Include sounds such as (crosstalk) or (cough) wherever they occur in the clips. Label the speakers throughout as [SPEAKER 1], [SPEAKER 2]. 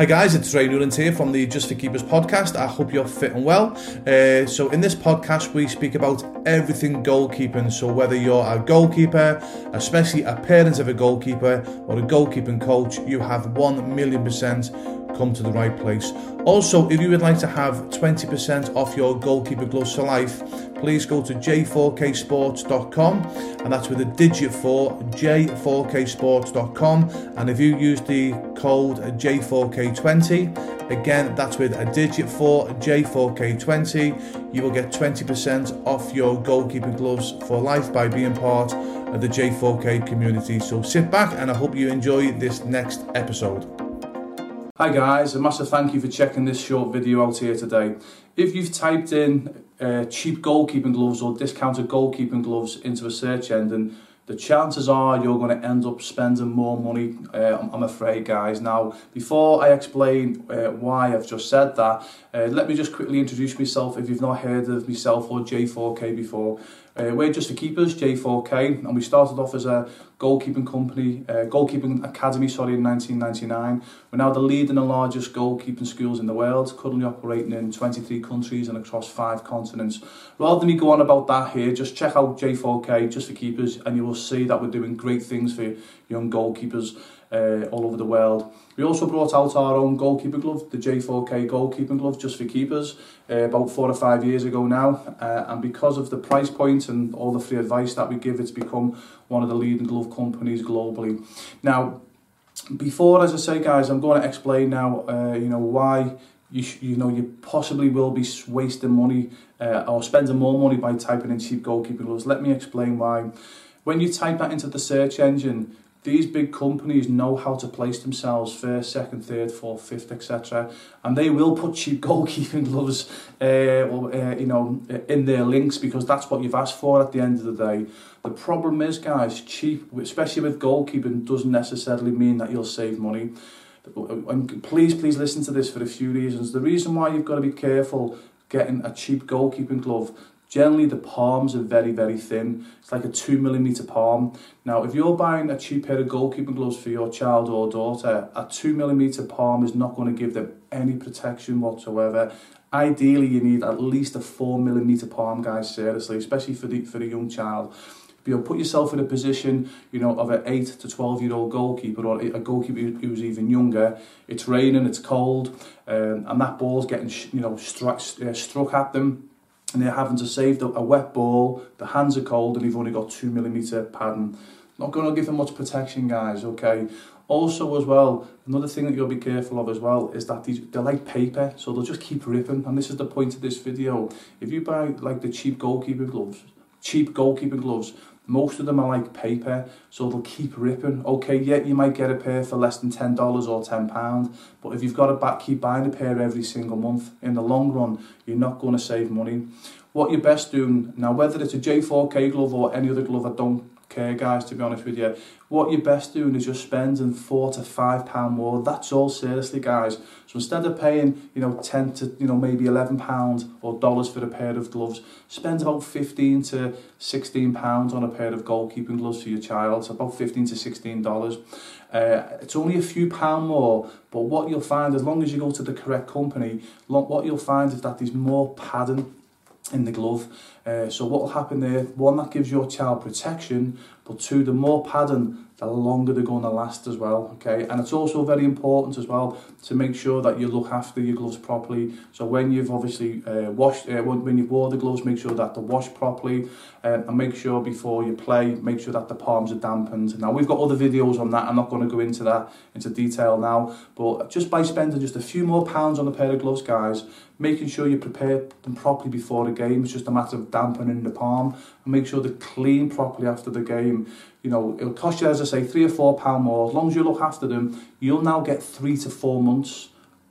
[SPEAKER 1] Hi guys, it's Ray Newland here from the Just for Keepers podcast. I hope you're fit and well. Uh, so in this podcast, we speak about everything goalkeeping. So whether you're a goalkeeper, especially a parent of a goalkeeper or a goalkeeping coach, you have one million percent come to the right place. Also, if you would like to have 20% off your goalkeeper gloves for life, please go to j4ksports.com and that's with a digit 4 j4ksports.com and if you use the code j4k20 again that's with a digit 4 j4k20 you will get 20% off your goalkeeper gloves for life by being part of the j4k community. So sit back and i hope you enjoy this next episode Hi guys, a massive thank you for checking this short video out here today. If you've typed in uh, cheap goalkeeping gloves or discounted goalkeeping gloves into a search engine, the chances are you're going to end up spending more money, uh, I'm afraid, guys. Now, before I explain uh, why I've just said that, uh, let me just quickly introduce myself if you've not heard of myself or J4K before. Uh, we're just for keepers, J4K, and we started off as a goalkeeping company, uh, goalkeeping academy, sorry, in 1999. We're now the leading and largest goalkeeping schools in the world, currently operating in 23 countries and across five continents. Rather than me go on about that here, just check out J4K, just for keepers, and you will see that we're doing great things for young goalkeepers uh, all over the world. We also brought out our own goalkeeper glove, the J4K goalkeeping glove, just for keepers, uh, about four or five years ago now. Uh, and because of the price point and all the free advice that we give, it's become one of the leading glove companies globally. Now, before, as I say, guys, I'm going to explain now, uh, you know, why you, you know you possibly will be wasting money uh, or spending more money by typing in cheap goalkeeping gloves. Let me explain why. When you type that into the search engine, these big companies know how to place themselves first, second, third, fourth, fifth, etc. And they will put cheap (laughs) goalkeeping gloves, uh, or, uh, you know, in their links because that's what you've asked for at the end of the day. The problem is, guys, cheap, especially with goalkeeping, doesn't necessarily mean that you'll save money. And please, please listen to this for a few reasons. The reason why you've got to be careful getting a cheap goalkeeping glove Generally, the palms are very, very thin. It's like a two millimeter palm. Now, if you're buying a cheap pair of goalkeeping gloves for your child or daughter, a two millimeter palm is not going to give them any protection whatsoever. Ideally, you need at least a four millimeter palm, guys. Seriously, especially for the for the young child. If you put yourself in a position, you know, of an eight to twelve year old goalkeeper or a goalkeeper who's even younger, it's raining, it's cold, um, and that ball's getting, you know, struck uh, struck at them and they're having to save a wet ball, the hands are cold, and you've only got 2mm padding. Not going to give them much protection, guys, okay? Also, as well, another thing that you'll be careful of as well is that these, they're like paper, so they'll just keep ripping, and this is the point of this video. If you buy, like, the cheap goalkeeper gloves, cheap goalkeeping gloves, most of them are like paper, so they'll keep ripping. Okay, yeah, you might get a pair for less than $10 or £10, but if you've got to back, keep buying a pair every single month, in the long run, you're not going to save money. What you're best doing, now whether it's a J4K glove or any other glove, I don't care guys to be honest with you. What you're best doing is just spending four to five pound more. That's all seriously guys. So instead of paying you know 10 to you know maybe 11 pounds or dollars for a pair of gloves spend about 15 to 16 pounds on a pair of goalkeeping gloves for your child. So about 15 to 16 dollars. Uh, it's only a few pound more but what you'll find as long as you go to the correct company what you'll find is that there's more padding in the glove. Uh, so what will happen there? One, that gives your child protection, but two, the more padding, the longer they're going to last as well, okay? And it's also very important as well to make sure that you look after your gloves properly. So when you've obviously uh, washed, uh, when you've wore the gloves, make sure that they're washed properly uh, and make sure before you play, make sure that the palms are dampened. Now we've got other videos on that, I'm not going to go into that into detail now, but just by spending just a few more pounds on a pair of gloves, guys, making sure you prepare them properly before the game, it's just a matter of dampening the palm and make sure they're clean properly after the game you know, it'll cost you, as I say, three or four pound more. As long as you look after them, you'll now get three to four months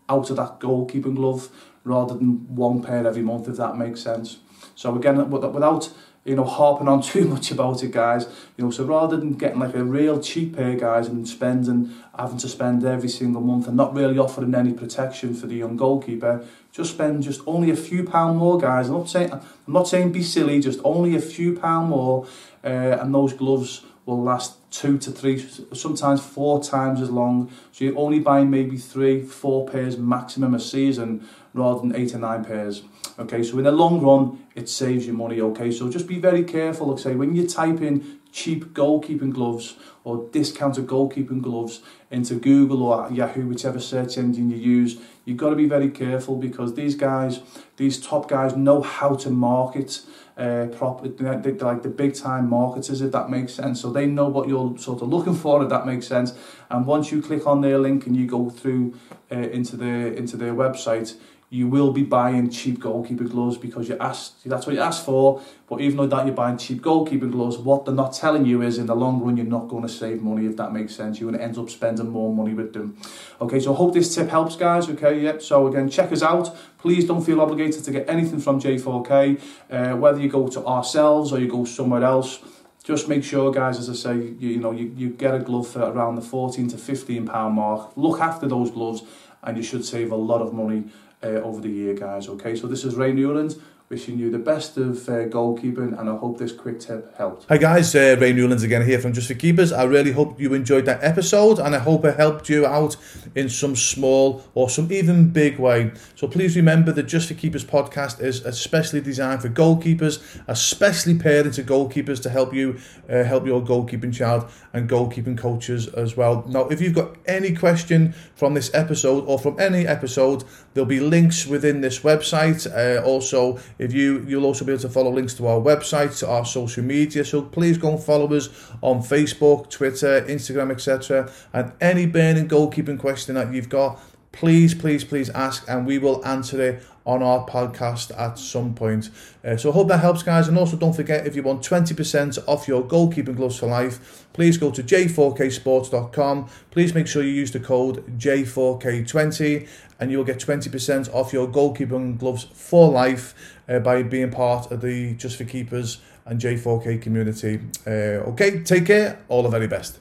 [SPEAKER 1] out of that goalkeeping glove rather than one pair every month, if that makes sense. So again, without you know harping on (laughs) too much about it, guys, you know, so rather than getting like a real cheap pair, guys, and spending having to spend every single month and not really offering any protection for the young goalkeeper, just spend just only a few pound more, guys. I'm not saying I'm not saying be silly, just only a few pound more, uh, and those gloves will last two to three, sometimes four times as long. So you're only buying maybe three, four pairs maximum a season rather than eight or nine pairs. Okay, so in the long run, it saves you money. Okay, so just be very careful. Like say when you type in cheap goalkeeping gloves or discounted goalkeeping gloves into Google or Yahoo, whichever search engine you use, you've got to be very careful because these guys, these top guys, know how to market uh, properly. They're like the big time marketers, if that makes sense. So they know what you're sort of looking for, if that makes sense. And once you click on their link and you go through uh, into their into their website, you will be buying cheap goalkeeper gloves because you asked that's what you asked for but even though that you're buying cheap goalkeeper gloves what they're not telling you is in the long run you're not going to save money if that makes sense. You're going to end up spending more money with them. Okay so I hope this tip helps guys. Okay yep so again check us out. Please don't feel obligated to get anything from J4K uh, whether you go to ourselves or you go somewhere else just make sure guys as I say you, you know you, you get a glove for around the 14 to 15 pound mark. Look after those gloves and you should save a lot of money uh, over the year, guys. Okay, so this is Ray Newland wishing you the best of uh, goalkeeping and I hope this quick tip helped.
[SPEAKER 2] Hi guys, uh, Ray Newlands again here from Just for Keepers. I really hope you enjoyed that episode and I hope it helped you out in some small or some even big way. So please remember that Just for Keepers podcast is especially designed for goalkeepers, especially parents of goalkeepers to help you uh, help your goalkeeping child and goalkeeping coaches as well. Now, if you've got any question from this episode or from any episode, there'll be links within this website. Uh, also, if you you'll also be able to follow links to our website, to our social media. So please go and follow us on Facebook, Twitter, Instagram, etc. And any burning goalkeeping question that you've got, please, please, please ask, and we will answer it on our podcast at some point. Uh, so I hope that helps, guys. And also, don't forget if you want 20% off your goalkeeping gloves for life, please go to j4ksports.com. Please make sure you use the code J4K20 and you'll get 20% off your goalkeeping gloves for life uh, by being part of the Just for Keepers and J4K community. Uh, okay, take care. All the very best.